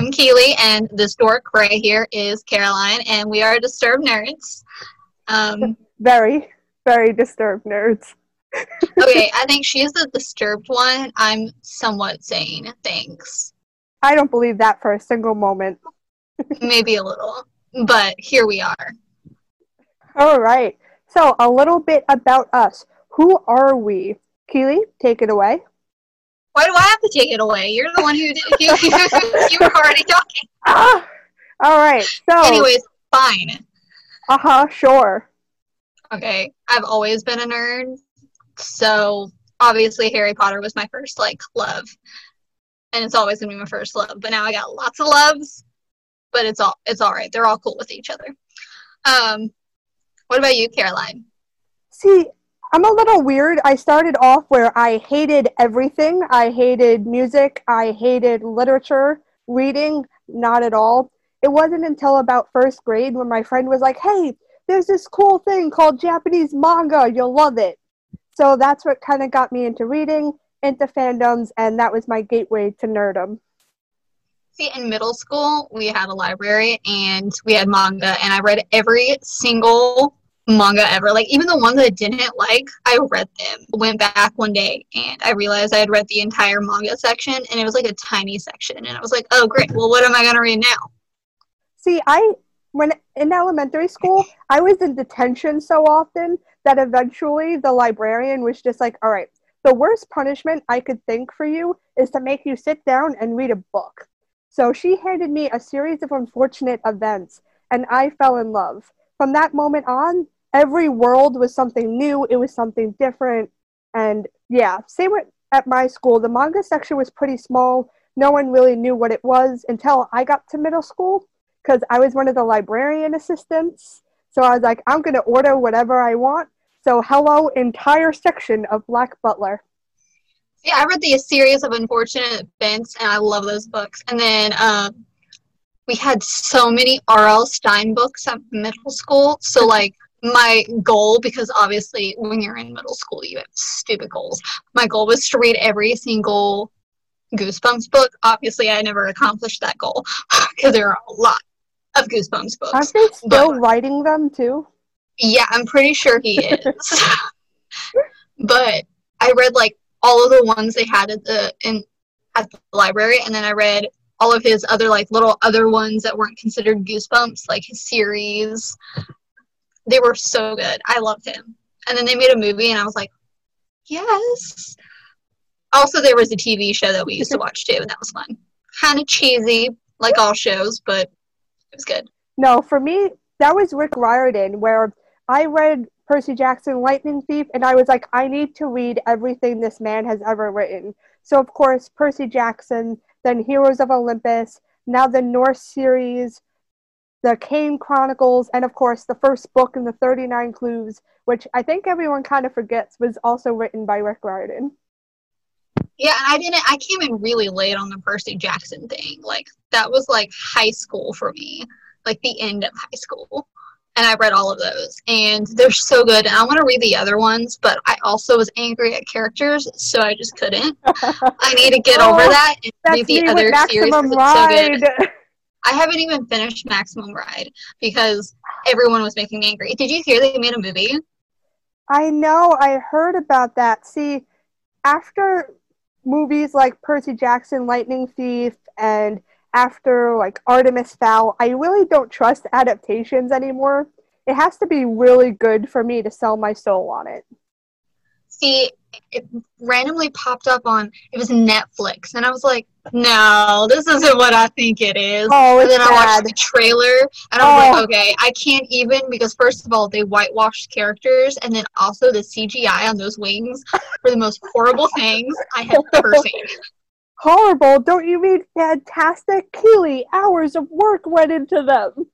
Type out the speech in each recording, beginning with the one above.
I'm Keely, and this dork right here is Caroline, and we are disturbed nerds. Um, very, very disturbed nerds. okay, I think she's the disturbed one. I'm somewhat sane. Thanks. I don't believe that for a single moment. Maybe a little, but here we are. All right. So, a little bit about us. Who are we? Keely, take it away. Why do I have to take it away? You're the one who did. You, you were already talking. Ah, all right. So, anyways, fine. Uh huh. Sure. Okay, I've always been a nerd, so obviously Harry Potter was my first like love, and it's always gonna be my first love. But now I got lots of loves, but it's all it's all right. They're all cool with each other. Um, what about you, Caroline? See, I'm a little weird. I started off where I hated everything. I hated music. I hated literature, reading, not at all. It wasn't until about first grade when my friend was like, hey, there's this cool thing called Japanese manga. You'll love it. So that's what kind of got me into reading, into fandoms, and that was my gateway to nerdom. See, in middle school, we had a library and we had manga, and I read every single manga ever. Like even the ones that I didn't like, I read them. Went back one day and I realized I had read the entire manga section and it was like a tiny section and I was like, "Oh, great. Well, what am I going to read now?" See, I when in elementary school, I was in detention so often that eventually the librarian was just like, "All right, the worst punishment I could think for you is to make you sit down and read a book." So she handed me a series of unfortunate events and I fell in love. From that moment on, every world was something new, it was something different. And yeah, same with at my school. The manga section was pretty small. No one really knew what it was until I got to middle school because I was one of the librarian assistants. So I was like, I'm going to order whatever I want. So, hello, entire section of Black Butler. Yeah, I read the series of unfortunate events, and I love those books. And then um, we had so many R.L. Stine books at middle school. So, like, my goal because obviously when you're in middle school you have stupid goals. My goal was to read every single goosebumps book. Obviously i never accomplished that goal because there are a lot of goosebumps books. Aren't they still but, writing them too? Yeah i'm pretty sure he is. But i read like all of the ones they had at the in at the library and then i read all of his other like little other ones that weren't considered goosebumps like his series they were so good. I loved him. And then they made a movie, and I was like, yes. Also, there was a TV show that we used to watch too, and that was fun. Kind of cheesy, like all shows, but it was good. No, for me, that was Rick Riordan, where I read Percy Jackson Lightning Thief, and I was like, I need to read everything this man has ever written. So, of course, Percy Jackson, then Heroes of Olympus, now the Norse series, the Kane Chronicles, and of course the first book in the 39 Clues, which I think everyone kind of forgets was also written by Rick Riordan. Yeah, I didn't. I came in really late on the Percy Jackson thing. Like that was like high school for me, like the end of high school, and I read all of those, and they're so good. And I want to read the other ones, but I also was angry at characters, so I just couldn't. I need to get oh, over that and read the other series. It's so good. I haven't even finished Maximum Ride because everyone was making me angry. Did you hear they made a movie? I know. I heard about that. See, after movies like Percy Jackson, Lightning Thief, and after like Artemis Fowl, I really don't trust adaptations anymore. It has to be really good for me to sell my soul on it. See, it randomly popped up on it was Netflix, and I was like, "No, this isn't what I think it is." Oh, and then bad. I watched the trailer, and I was oh. like, "Okay, I can't even because first of all, they whitewashed characters, and then also the CGI on those wings were the most horrible things I have ever seen." Horrible? Don't you mean fantastic? Keely, hours of work went into them.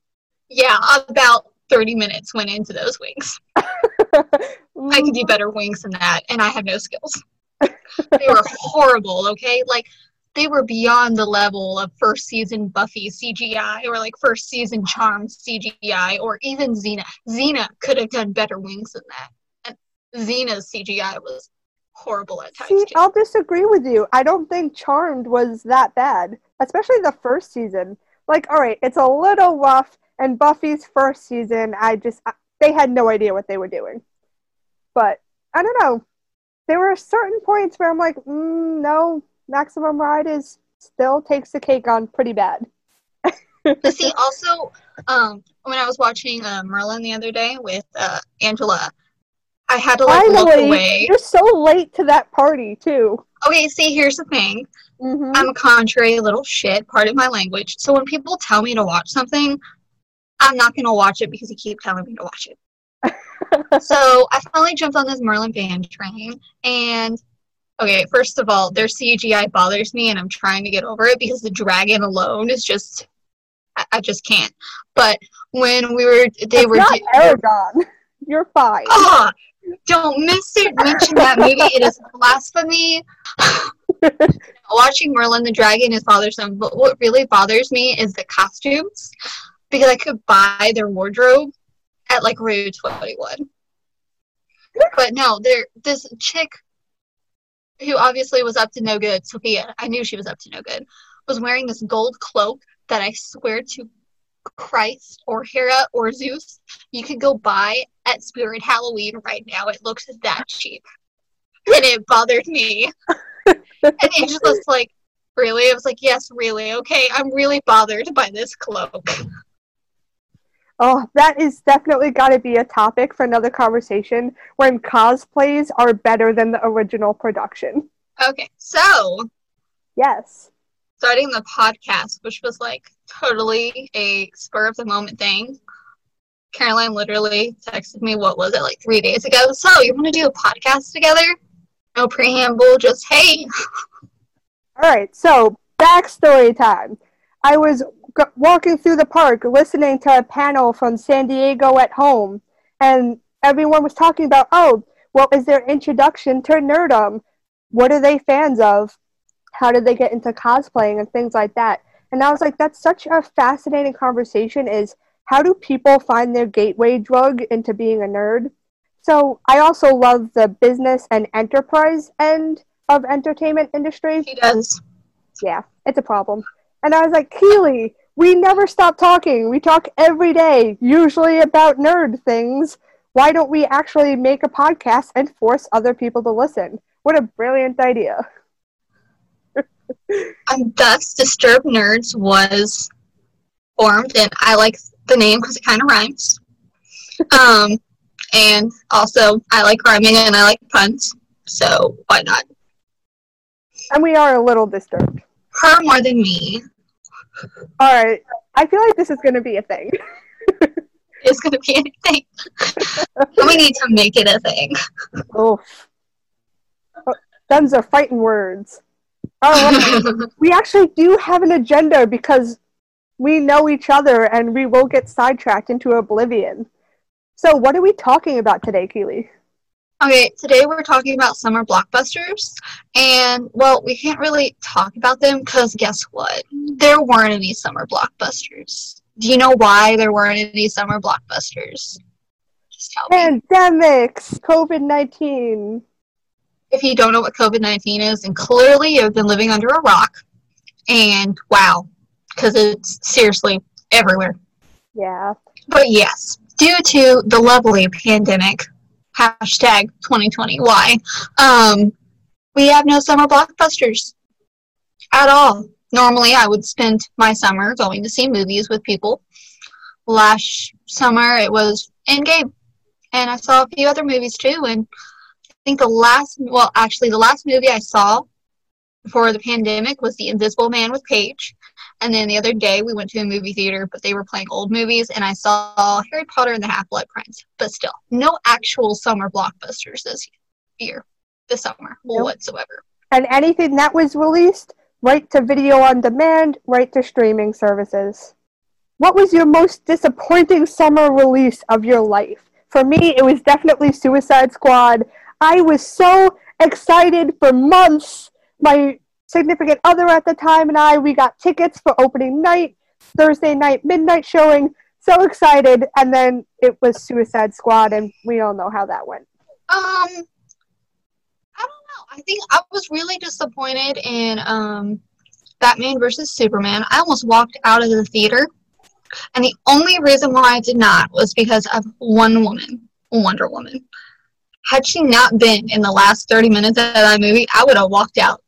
Yeah, about 30 minutes went into those wings. I could do better wings than that, and I have no skills. they were horrible, okay? Like, they were beyond the level of first season Buffy CGI or like first season Charm CGI or even Xena. Xena could have done better wings than that. And Xena's CGI was horrible at times. See, too. I'll disagree with you. I don't think Charmed was that bad, especially the first season. Like, all right, it's a little rough, and Buffy's first season, I just I, they had no idea what they were doing. But I don't know. There were certain points where I'm like, mm, no, Maximum Ride is still takes the cake on pretty bad. But see, also, um, when I was watching uh, Merlin the other day with uh, Angela, I had to like look away. you're so late to that party too. Okay, see, here's the thing. hmm I'm a contrary little shit, part of my language. So when people tell me to watch something, I'm not gonna watch it because you keep telling me to watch it. so I finally jumped on this Merlin band train, and okay, first of all, their CGI bothers me, and I'm trying to get over it because the dragon alone is just, I, I just can't. But when we were, they it's were, not Eragon. You're fine. Ah, don't miss it. Mention that movie. It is blasphemy. Watching Merlin the Dragon is bothersome, but what really bothers me is the costumes because I could buy their wardrobe at like Rue 21. But no, there this chick who obviously was up to no good, Sophia, I knew she was up to no good, was wearing this gold cloak that I swear to Christ or Hera or Zeus, you could go buy at Spirit Halloween right now. It looks that cheap. And it bothered me. and Angela's like, Really? I was like, Yes, really. Okay, I'm really bothered by this cloak. Oh, that is definitely got to be a topic for another conversation when cosplays are better than the original production. Okay, so Yes. starting the podcast, which was like totally a spur of the moment thing. Caroline literally texted me, what was it, like three days ago? So, you want to do a podcast together? No preamble, just hey. All right, so backstory time. I was walking through the park listening to a panel from San Diego at home, and everyone was talking about, oh, what was their introduction to nerdom? What are they fans of? How did they get into cosplaying and things like that? And I was like, that's such a fascinating conversation. Is how do people find their gateway drug into being a nerd? So I also love the business and enterprise end of entertainment industry He does. yeah, it's a problem. And I was like, Keely, we never stop talking. We talk every day, usually about nerd things. Why don't we actually make a podcast and force other people to listen? What a brilliant idea. um, thus disturbed nerds was formed and i like the name because it kind of rhymes um and also i like rhyming and i like puns so why not And we are a little disturbed. her more than me All right. I feel like this is going to be a thing. it's going to be a thing. we need to make it a thing Oh. Guns are fighting words. Oh, All right. we actually do have an agenda because we know each other and we will get sidetracked into oblivion. So, what are we talking about today, Keely? Okay today we're talking about summer blockbusters and well we can't really talk about them because guess what there weren't any summer blockbusters do you know why there weren't any summer blockbusters just tell me Pandemics, COVID 19. if you don't know what COVID 19 is, and clearly you've been living under a rock, and wow, because it's seriously everywhere. Yeah. But yes, due to the lovely pandemic, hashtag 2020, why, um, we have no summer blockbusters at all. Normally, I would spend my summer going to see movies with people. Last summer, it was Endgame, and I saw a few other movies too, and I think the last, well, actually, the last movie I saw before the pandemic was The Invisible Man with Paige. And then the other day we went to a movie theater, but they were playing old movies, and I saw Harry Potter and the Half Blood Prince. But still, no actual summer blockbusters this year, this summer Nope. whatsoever. And anything that was released, right to video on demand, right to streaming services. What was your most disappointing summer release of your life? For me, it was definitely Suicide Squad. I was so excited for months. My significant other at the time and I, we got tickets for opening night, Thursday night midnight showing. So excited, and then it was Suicide Squad, and we all know how that went. Um, I don't know. I think I was really disappointed in um, Batman versus Superman. I almost walked out of the theater, and the only reason why I did not was because of one woman, Wonder Woman. Had she not been in the last 30 minutes of that movie, I would have walked out.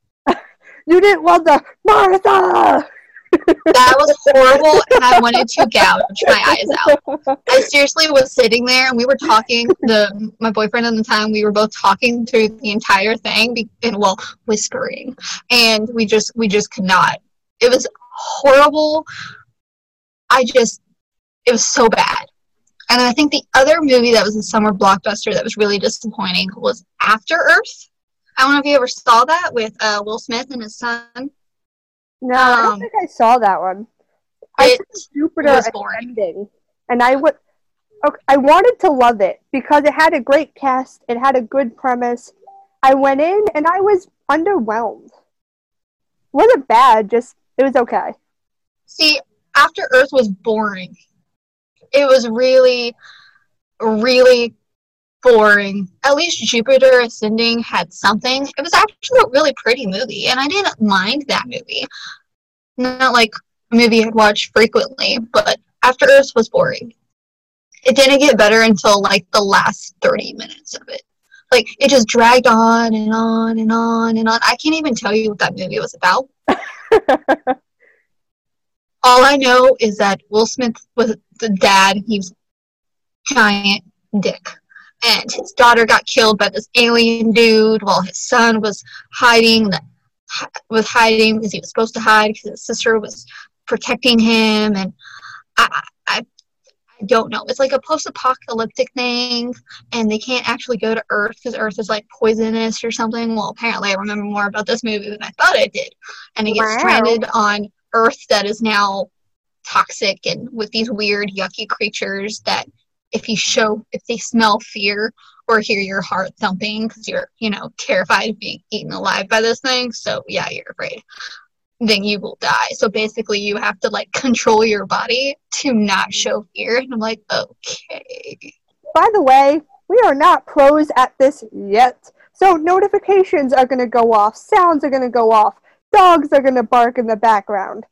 You didn't want the Martha. That was horrible, and I wanted to gouge my eyes out. I seriously was sitting there, and we were talking. The my boyfriend at the time, we were both talking through the entire thing, and well, whispering, and we just we just could not. It was horrible. I just, it was so bad. And I think the other movie that was a summer blockbuster that was really disappointing was After Earth. I don't know if you ever saw that with uh, Will Smith and his son. No, I don't Um, think I saw that one. I saw Jupiter was boring. Ascending, and I would. Okay, I wanted to love it because it had a great cast. It had a good premise. I went in and I was underwhelmed. wasn't bad, just it was okay. See, After Earth was boring. It was really, really boring. At least Jupiter Ascending had something. It was actually a really pretty movie, and I didn't mind that movie. Not like a movie I'd watch frequently, but After Earth was boring. It didn't get better until like the last 30 minutes of it. Like, it just dragged on and on and on and on. I can't even tell you what that movie was about. All I know is that Will Smith was the dad. He was giant dick. And his daughter got killed by this alien dude while his son was hiding the, was hiding because he was supposed to hide because his sister was protecting him and I, I I don't know. It's like a post-apocalyptic thing, and they can't actually go to Earth because Earth is like poisonous or something. Well, apparently, I remember more about this movie than I thought I did, and it gets Wow. stranded on Earth that is now toxic and with these weird, yucky creatures that, if you show, if they smell fear or hear your heart thumping because you're, you know, terrified of being eaten alive by this thing, so yeah, you're afraid then you will die. So basically, you have to like control your body to not show fear. And I'm like, okay. By the way, we are not pros at this yet. So notifications are going to go off, sounds are going to go off, dogs are going to bark in the background.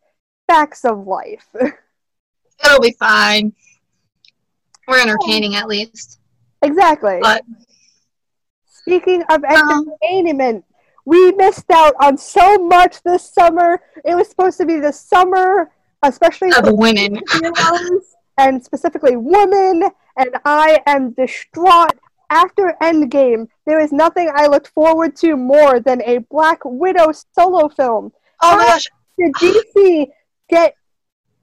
Facts of life. It'll be fine. We're entertaining at least. exactly. But Speaking of Um, entertainment, we missed out on so much this summer. It was supposed to be the summer, especially of women. and specifically women, and I am distraught. After Endgame, there is nothing I looked forward to more than a Black Widow solo film. Oh my gosh. Did DC get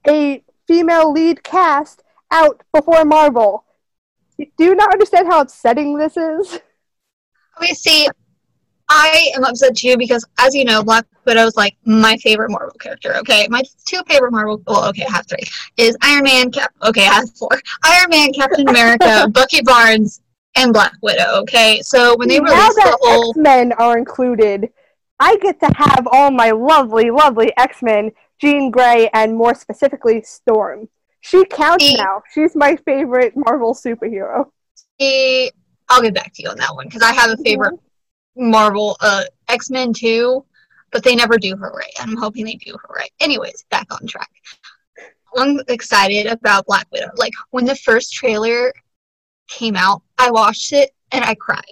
a female lead cast out before Marvel? Do you not understand how upsetting this is? Okay, see, I am upset too because, as you know, Black Widow is like my favorite Marvel character. Okay, my two favorite Marvel. Well, okay, I have three. Is Iron Man. Cap. Okay, I have four. Iron Man, Captain America, Bucky Barnes, and Black Widow. Okay, so when they now released that the whole, X Men are included, I get to have all my lovely, lovely X Men, Jean Grey, and more specifically, Storm. She counts See- now. She's my favorite Marvel superhero. I'll get back to you on that one because I have a favorite Marvel uh, X Men too, but they never do her right. I'm hoping they do her right. Anyways, back on track. I'm excited about Black Widow. Like when the first trailer came out, I watched it and I cried.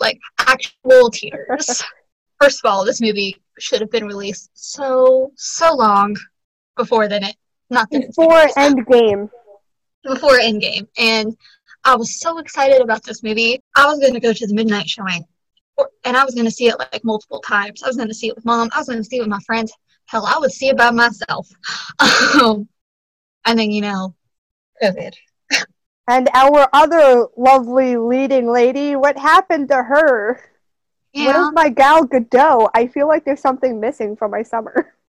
Like actual tears. First of all, this movie should have been released so so long before then it not it's Before Endgame. before Endgame, and I was so excited about this movie. I was going to go to the midnight showing, and I was going to see it like multiple times. I was going to see it with mom. I was going to see it with my friends. Hell, I would see it by myself. Um, and then you know, COVID. And our other lovely leading lady, what happened to her? Yeah, Where's my Gal Gadot? I feel like there's something missing from my summer.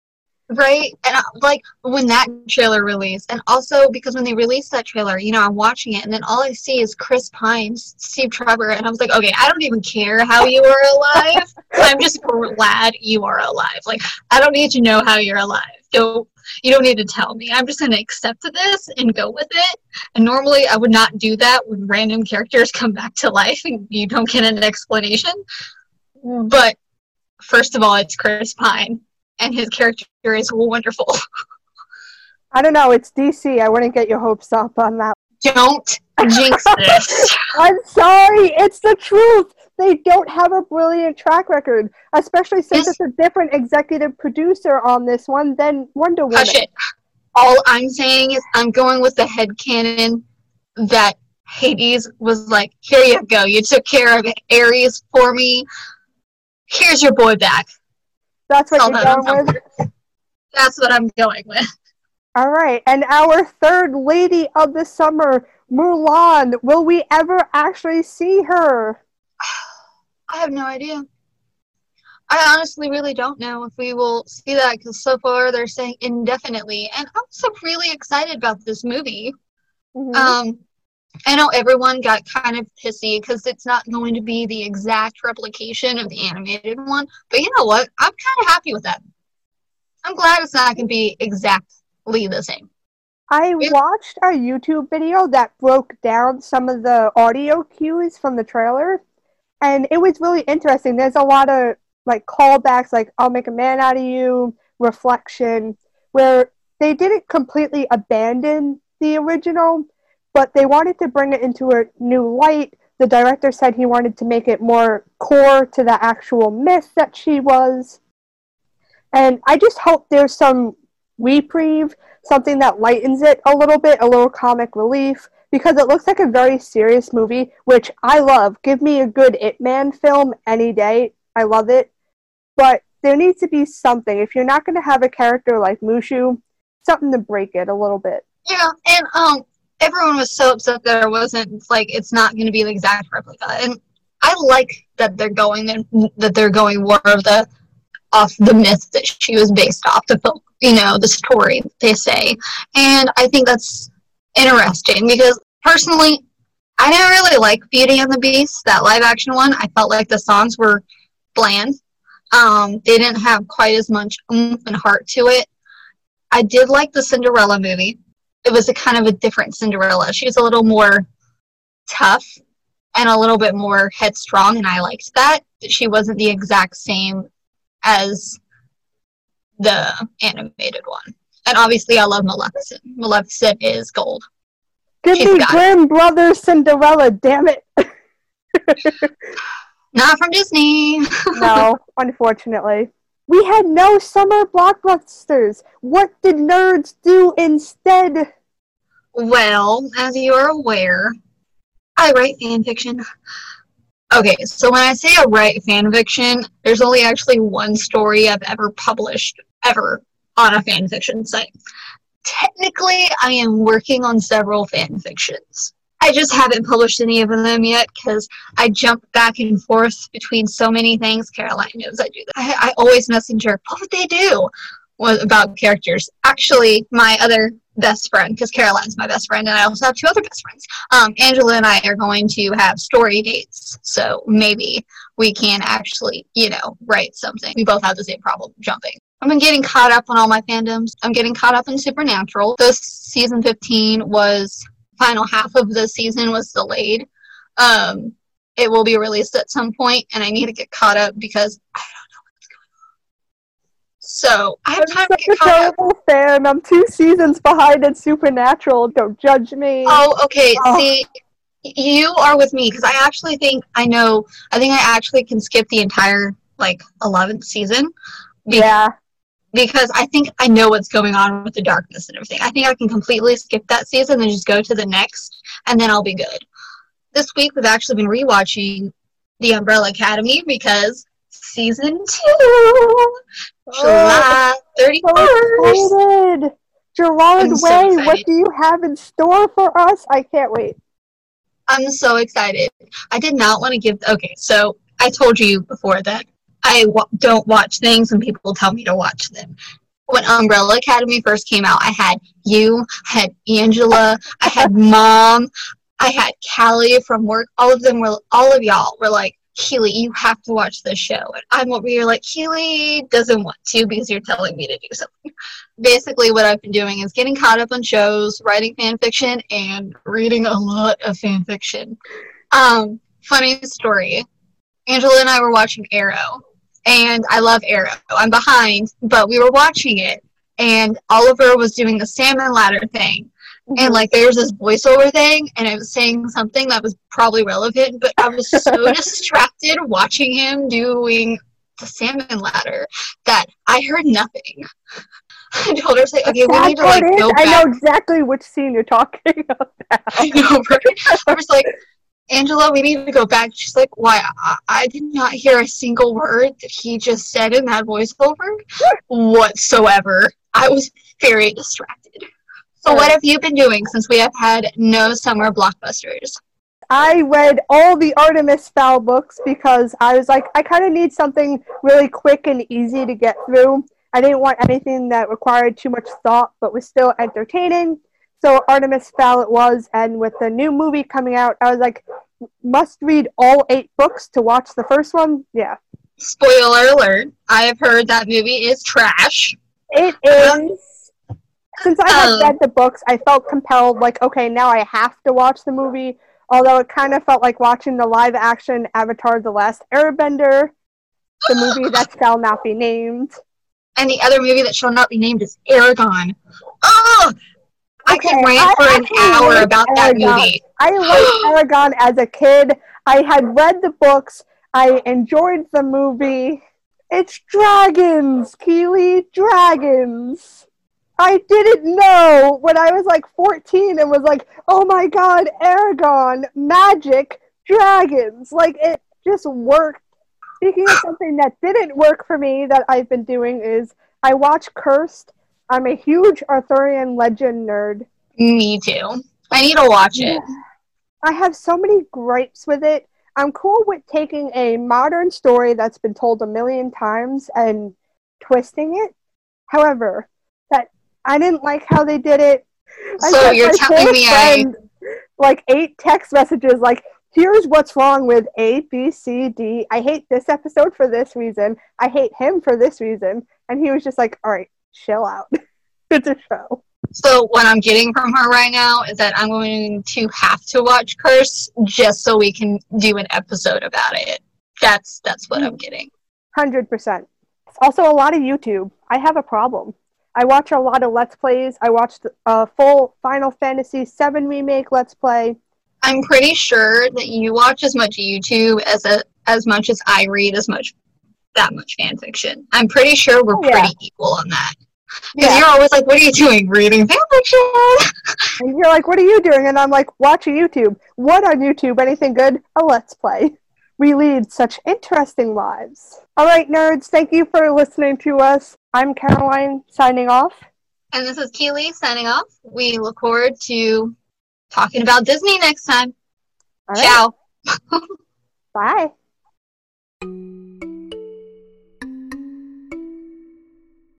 right. And I, like when that trailer released, and also because when they released that trailer, you know, I'm watching it, and then all I see is Chris Pine, Steve Trevor, and I was like, okay, I don't even care how you are alive. I'm just glad you are alive. Like I don't need to know how you're alive. Don't you don't need to tell me. I'm just gonna accept this and go with it. And normally I would not do that when random characters come back to life and you don't get an explanation. Mm. But first of all, it's Chris Pine, and his character is wonderful. I don't know. It's DC. I wouldn't get your hopes up on that. Don't jinx this. I'm sorry. It's the truth. They don't have a brilliant track record, especially since This- it's a different executive producer on this one than Wonder Woman. Hush it. All I'm saying is I'm going with the head canon that Hades was like, here you go. You took care of Ares for me. Here's your boy back. That's what you're that I'm going with. That's what I'm going with. All right. And our third lady of the summer, Mulan. Will we ever actually see her? I have no idea. I honestly really don't know if we will see that because so far they're saying indefinitely. And I'm so really excited about this movie. Mhm. Um, I know everyone got kind of pissy because it's not going to be the exact replication of the animated one. But you know what? I'm kind of happy with that. I'm glad it's not going to be exactly the same. I watched a YouTube video that broke down some of the audio cues from the trailer, and it was really interesting. There's a lot of like callbacks, like "I'll make a man out of you," reflection, where they didn't completely abandon the original, but they wanted to bring it into a new light. The director said he wanted to make it more core to the actual myth that she was. And I just hope there's some reprieve, something that lightens it a little bit, a little comic relief, because it looks like a very serious movie, which I love. Give me a good It Man film any day. I love it. But there needs to be something. If you're not going to have a character like Mushu, something to break it a little bit. Yeah, and um, everyone was so upset that it wasn't like it's not going to be the exact replica, and I like that they're going that they're going more of the off the myth that she was based off the film, you know, the story they say, and I think that's interesting because personally, I didn't really like Beauty and the Beast, that live action one. I felt like the songs were bland. Um, they didn't have quite as much oomph and heart to it. I did like the Cinderella movie it was a kind of a different Cinderella. She was a little more tough and a little bit more headstrong, and I liked that. She wasn't the exact same as the animated one. And obviously, I love Maleficent. Maleficent is gold. Give She's me. Grimm Brothers Cinderella, damn it. Not from Disney. no, unfortunately. We had no summer blockbusters. What did nerds do instead? Well, as you are aware, I write fan fiction. Okay, so when I say I write fan fiction, there's only actually one story I've ever published ever on a fan fiction site. Technically, I am working on several fan fictions. I just haven't published any of them yet because I jump back and forth between so many things. Caroline knows I do that. I, I always messenger, what would they do about characters? Actually, my other best friend, because Caroline's my best friend, and I also have two other best friends. Um, Angela and I are going to have story dates, so maybe we can actually, you know, write something. We both have the same problem, jumping. I've been getting caught up on all my fandoms. I'm getting caught up in Supernatural. This season 15 was final half of the season was delayed. Um, it will be released at some point, and I need to get caught up because I don't know what's going on. So I have I'm time to get a caught up. terrible fan. I'm two seasons behind in Supernatural. Don't judge me. Oh, okay. Oh. See, you are with me because I actually think I know. I think I actually can skip the entire like 11th season. yeah. Because I think I know what's going on with the darkness and everything. I think I can completely skip that season and just go to the next, and then I'll be good. This week we've actually been rewatching The Umbrella Academy because season two, July thirty so Gerard I'm so Way, what do you have in store for us? I can't wait. I'm so excited. I did not want to give. Okay, so I told you before that I w- don't watch things when people tell me to watch them. When Umbrella Academy first came out, I had you, I had Angela, I had Mom, I had Callie from work. All of them were, all of y'all were like, Keely, you have to watch this show. And I'm over here like, Keely doesn't want to because you're telling me to do something. Basically, what I've been doing is getting caught up on shows, writing fan fiction, and reading a lot of fan fiction. Um, funny story. Angela and I were watching Arrow, and I love Arrow. I'm behind, but we were watching it, and Oliver was doing the salmon ladder thing. Mm-hmm. And like there was this voiceover thing, and I was saying something that was probably relevant, but I was so distracted watching him doing the salmon ladder that I heard nothing. I told her, I like, okay, we need to like go I know exactly which scene you're talking about. I know, right? I was like, Angela, we need to go back. She's like, why? I, I did not hear a single word that he just said in that voiceover whatsoever. I was very distracted. So, what have you been doing since we have had no summer blockbusters? I read all the Artemis Fowl books because I was like, I kind of need something really quick and easy to get through. I didn't want anything that required too much thought but was still entertaining. So Artemis Fowl it was, and with the new movie coming out, I was like, must read all eight books to watch the first one. Yeah, Spoiler alert, I have heard that movie is trash. it is. Since I had Um, read the books, I felt compelled, like, okay, now I have to watch the movie. Although it kind of felt like watching the live action Avatar The Last Airbender, the movie that shall not be named. And the other movie that shall not be named is Eragon. Oh! I could rant I for an hour about that Eragon. movie. I liked Eragon as a kid. I had read the books. I enjoyed the movie. It's dragons, Keely, dragons. I didn't know when I was like 14 and was like, oh my god, Eragon, magic, dragons. Like it just worked. Speaking of something that didn't work for me that I've been doing is I watch Cursed. I'm a huge Arthurian legend nerd. Me too. I need to watch it. I have so many gripes with it. I'm cool with taking a modern story that's been told a million times and twisting it. However, that I didn't like how they did it. I So you're telling me I- like eight text messages like here's what's wrong with A, B, C, D. I hate this episode for this reason. I hate him for this reason. And he was just like, All right, chill out. it's a show. So what I'm getting from her right now is that I'm going to have to watch Curse just so we can do an episode about it. That's that's what I'm getting. Hundred percent. Also, a lot of YouTube. I have a problem. I watch a lot of Let's Plays. I watched a full Final Fantasy VII remake Let's Play. I'm pretty sure that you watch as much YouTube as a, as much as I read as much that much fan fiction. I'm pretty sure we're Oh, yeah. pretty equal on that. Because Yeah. you're always like, "What are you doing? Reading fan fiction?" And you're like, what are you doing? And I'm like, watching YouTube. What on YouTube? Anything good? A Let's Play. We lead such interesting lives. All right, nerds, thank you for listening to us. I'm Caroline signing off. And this is Keely signing off. We look forward to talking about Disney next time. All right, Ciao. bye.